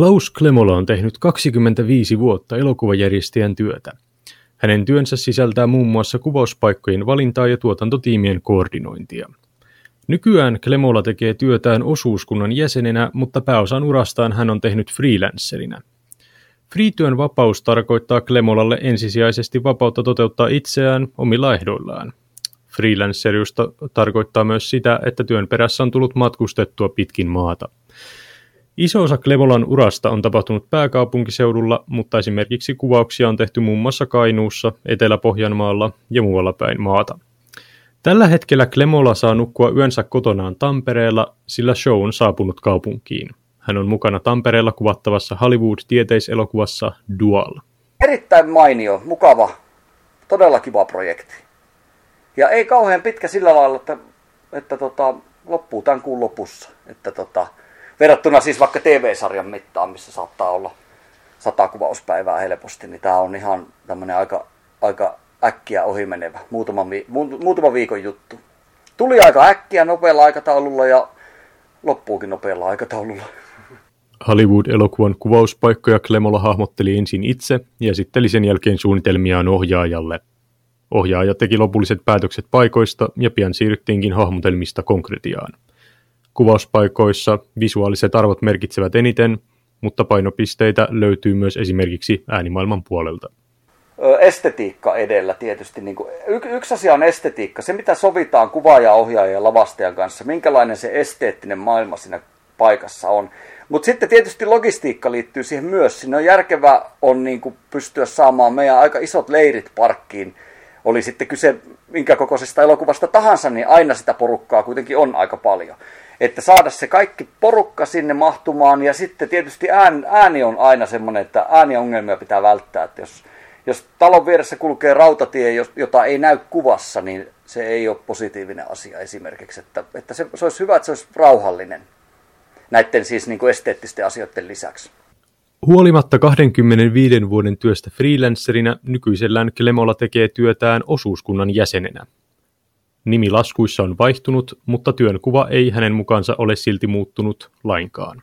Klaus Klemola on tehnyt 25 vuotta elokuvajärjestäjän työtä. Hänen työnsä sisältää muun muassa kuvauspaikkojen valintaa ja tuotantotiimien koordinointia. Nykyään Klemola tekee työtään osuuskunnan jäsenenä, mutta pääosan urastaan hän on tehnyt freelancerina. Freetyön vapaus tarkoittaa Klemolalle ensisijaisesti vapautta toteuttaa itseään omilla ehdoillaan. Freelancerius tarkoittaa myös sitä, että työn perässä on tullut matkustettua pitkin maata. Iso osa Klemolan urasta on tapahtunut pääkaupunkiseudulla, mutta esimerkiksi kuvauksia on tehty muun muassa Kainuussa, Etelä-Pohjanmaalla ja muualla päin maata. Tällä hetkellä Klemola saa nukkua yönsä kotonaan Tampereella, sillä show on saapunut kaupunkiin. Hän on mukana Tampereella kuvattavassa Hollywood-tieteiselokuvassa Dual. Erittäin mainio, mukava, todella kiva projekti. Ja ei kauhean pitkä sillä lailla, että, että tota, loppuu tämän kuun lopussa. Että tota, verrattuna siis vaikka TV-sarjan mittaan, missä saattaa olla sata kuvauspäivää helposti, niin tämä on ihan tämmöinen aika, aika äkkiä ohimenevä, muutaman, vi- mu- muutaman viikon juttu. Tuli aika äkkiä nopealla aikataululla ja loppuukin nopealla aikataululla. Hollywood-elokuvan kuvauspaikkoja Klemola hahmotteli ensin itse ja esitteli sen jälkeen suunnitelmiaan ohjaajalle. Ohjaaja teki lopulliset päätökset paikoista ja pian siirryttiinkin hahmotelmista konkretiaan. Kuvauspaikoissa visuaaliset arvot merkitsevät eniten, mutta painopisteitä löytyy myös esimerkiksi äänimaailman puolelta. Estetiikka edellä tietysti. Niin kuin, y- yksi asia on estetiikka, se mitä sovitaan kuvaaja, ohjaaja ja lavastajan kanssa, minkälainen se esteettinen maailma siinä paikassa on. Mutta sitten tietysti logistiikka liittyy siihen myös. Siinä on järkevää on niin kuin pystyä saamaan meidän aika isot leirit parkkiin. Oli sitten kyse minkä kokoisesta elokuvasta tahansa, niin aina sitä porukkaa kuitenkin on aika paljon että saada se kaikki porukka sinne mahtumaan. Ja sitten tietysti ääni, ääni on aina semmoinen, että ääniongelmia pitää välttää. Että jos, jos talon vieressä kulkee rautatie, jota ei näy kuvassa, niin se ei ole positiivinen asia esimerkiksi. Että, että se, se olisi hyvä, että se olisi rauhallinen näiden siis niin kuin esteettisten asioiden lisäksi. Huolimatta 25 vuoden työstä freelancerina, nykyisellään Klemola tekee työtään osuuskunnan jäsenenä. Nimi laskuissa on vaihtunut, mutta työnkuva ei hänen mukaansa ole silti muuttunut lainkaan.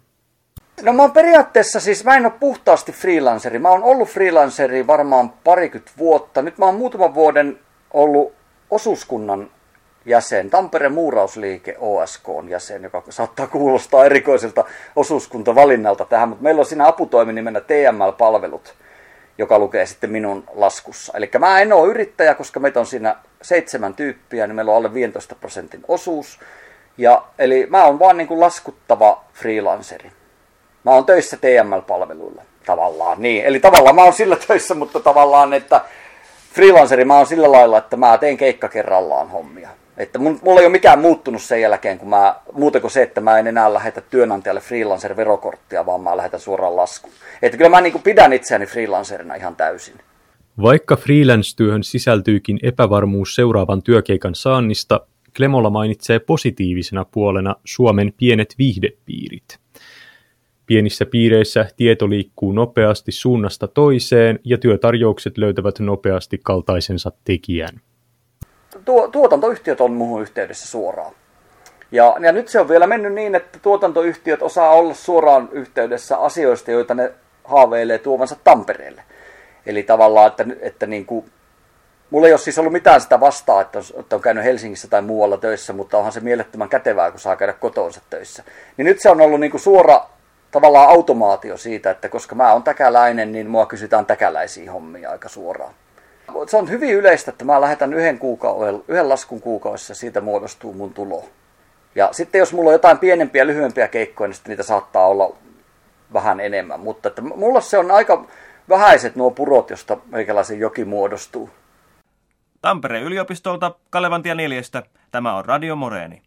No mä oon periaatteessa siis, mä en ole puhtaasti freelanceri. Mä oon ollut freelanceri varmaan parikymmentä vuotta. Nyt mä oon muutaman vuoden ollut osuuskunnan jäsen, Tampereen muurausliike OSK on jäsen, joka saattaa kuulostaa erikoiselta osuuskuntavalinnalta tähän, mutta meillä on siinä aputoiminimenä TML-palvelut – joka lukee sitten minun laskussa. Eli mä en ole yrittäjä, koska meitä on siinä seitsemän tyyppiä, niin meillä on alle 15 prosentin osuus. Ja, eli mä oon vaan niin kuin laskuttava freelanceri. Mä oon töissä TML-palveluilla tavallaan. Niin, eli tavallaan mä oon sillä töissä, mutta tavallaan, että freelanceri mä oon sillä lailla, että mä teen keikka kerrallaan hommia. Että mun, mulla ei ole mikään muuttunut sen jälkeen, kun mä, muuta kuin se, että mä en enää lähetä työnantajalle freelancer-verokorttia, vaan mä lähetän suoraan laskun. Että kyllä mä niin kuin pidän itseäni freelancerina ihan täysin. Vaikka freelance-työhön sisältyykin epävarmuus seuraavan työkeikan saannista, Klemola mainitsee positiivisena puolena Suomen pienet viihdepiirit. Pienissä piireissä tieto liikkuu nopeasti suunnasta toiseen ja työtarjoukset löytävät nopeasti kaltaisensa tekijän tuo, tuotantoyhtiöt on muuhun yhteydessä suoraan. Ja, ja nyt se on vielä mennyt niin, että tuotantoyhtiöt osaa olla suoraan yhteydessä asioista, joita ne haaveilee tuovansa Tampereelle. Eli tavallaan, että, että niin kuin, mulla ei ole siis ollut mitään sitä vastaa, että, että on käynyt Helsingissä tai muualla töissä, mutta onhan se mielettömän kätevää, kun saa käydä kotonsa töissä. Niin nyt se on ollut niin kuin suora tavallaan automaatio siitä, että koska mä oon täkäläinen, niin mua kysytään täkäläisiä hommia aika suoraan se on hyvin yleistä, että mä lähetän yhden, kuukauden, yhden laskun kuukaudessa ja siitä muodostuu mun tulo. Ja sitten jos mulla on jotain pienempiä, lyhyempiä keikkoja, niin sitten niitä saattaa olla vähän enemmän. Mutta että mulla se on aika vähäiset nuo purot, josta meikäläisen joki muodostuu. Tampereen yliopistolta Kalevantia 4. Tämä on Radio Moreeni.